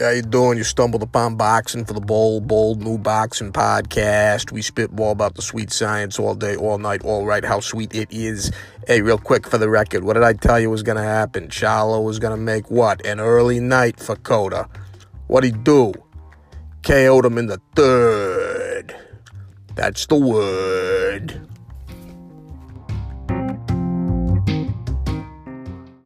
How you doing? You stumbled upon boxing for the bold, bold new boxing podcast. We spitball about the sweet science all day, all night, all right. How sweet it is. Hey, real quick for the record, what did I tell you was gonna happen? Charlo was gonna make what? An early night for Coda. What'd he do? KO'd him in the third. That's the word.